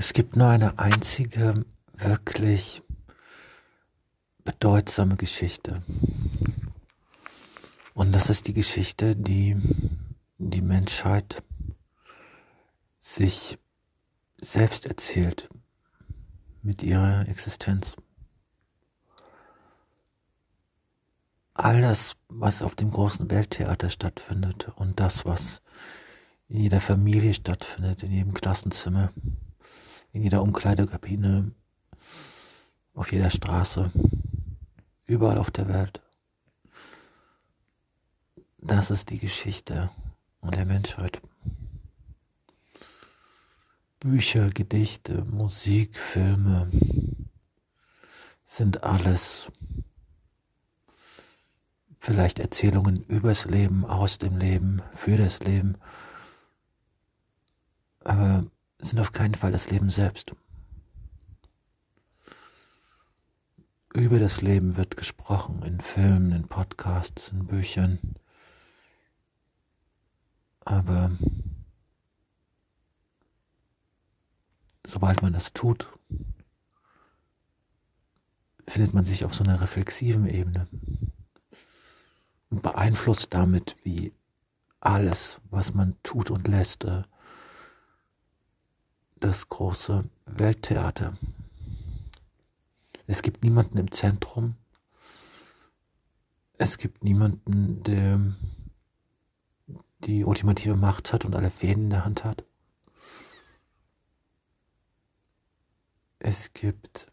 Es gibt nur eine einzige wirklich bedeutsame Geschichte. Und das ist die Geschichte, die die Menschheit sich selbst erzählt mit ihrer Existenz. All das, was auf dem großen Welttheater stattfindet und das, was in jeder Familie stattfindet, in jedem Klassenzimmer, in jeder Umkleidekabine, auf jeder Straße, überall auf der Welt. Das ist die Geschichte der Menschheit. Bücher, Gedichte, Musik, Filme sind alles vielleicht Erzählungen übers Leben, aus dem Leben, für das Leben, aber sind auf keinen Fall das Leben selbst. Über das Leben wird gesprochen in Filmen, in Podcasts, in Büchern. Aber sobald man das tut, findet man sich auf so einer reflexiven Ebene und beeinflusst damit, wie alles, was man tut und lässt, äh, das große Welttheater. Es gibt niemanden im Zentrum. Es gibt niemanden, der die ultimative Macht hat und alle Fäden in der Hand hat. Es gibt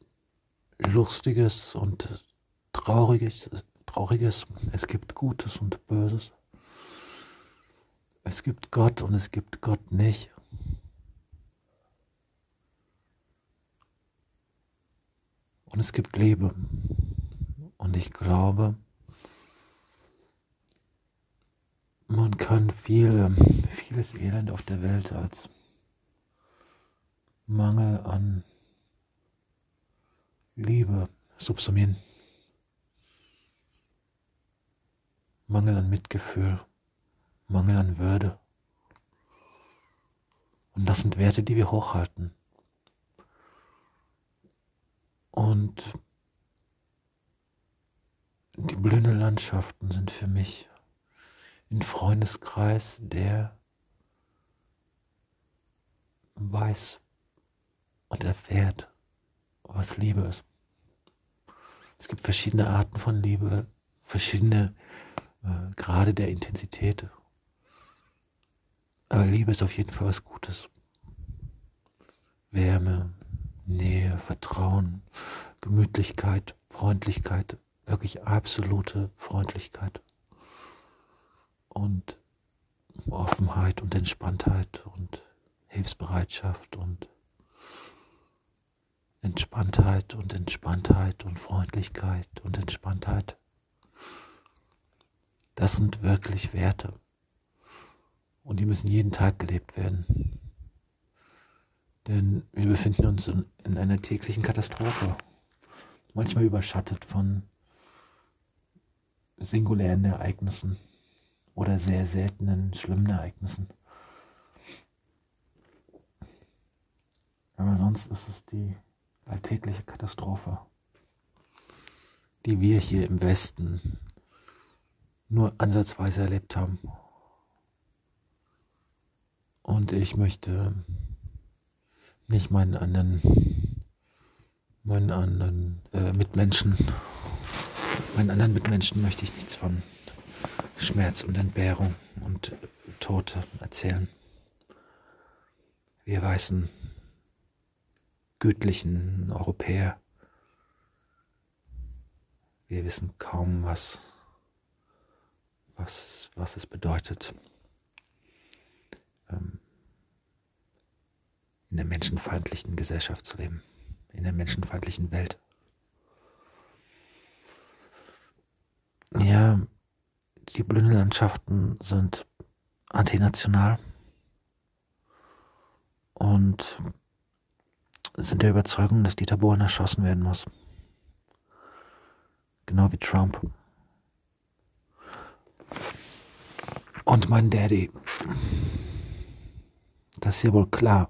Lustiges und Trauriges, Trauriges. Es gibt Gutes und Böses. Es gibt Gott und es gibt Gott nicht. Und es gibt Liebe. Und ich glaube, man kann viele, vieles Elend auf der Welt als Mangel an Liebe subsumieren. Mangel an Mitgefühl, Mangel an Würde. Und das sind Werte, die wir hochhalten. Und die blühenden Landschaften sind für mich ein Freundeskreis, der weiß und erfährt, was Liebe ist. Es gibt verschiedene Arten von Liebe, verschiedene äh, Grade der Intensität. Aber Liebe ist auf jeden Fall was Gutes. Wärme, Nähe, Vertrauen, Gemütlichkeit, Freundlichkeit, wirklich absolute Freundlichkeit und Offenheit und Entspanntheit und Hilfsbereitschaft und Entspanntheit und Entspanntheit und Freundlichkeit und Entspanntheit. Das sind wirklich Werte. Und die müssen jeden Tag gelebt werden. Denn wir befinden uns in, in einer täglichen Katastrophe. Manchmal überschattet von singulären Ereignissen oder sehr seltenen, schlimmen Ereignissen. Aber sonst ist es die alltägliche Katastrophe, die wir hier im Westen nur ansatzweise erlebt haben. Und ich möchte nicht meinen anderen, meinen anderen äh, Mitmenschen, meinen anderen Mitmenschen möchte ich nichts von Schmerz und Entbehrung und Tote erzählen. Wir weißen, gütlichen Europäer, wir wissen kaum, was, was, was es bedeutet, in der menschenfeindlichen Gesellschaft zu leben, in der menschenfeindlichen Welt. Ja, die Blündelandschaften sind antinational und sind der Überzeugung, dass Dieter Bohlen erschossen werden muss. Genau wie Trump. Und mein Daddy. Das ist ja wohl klar.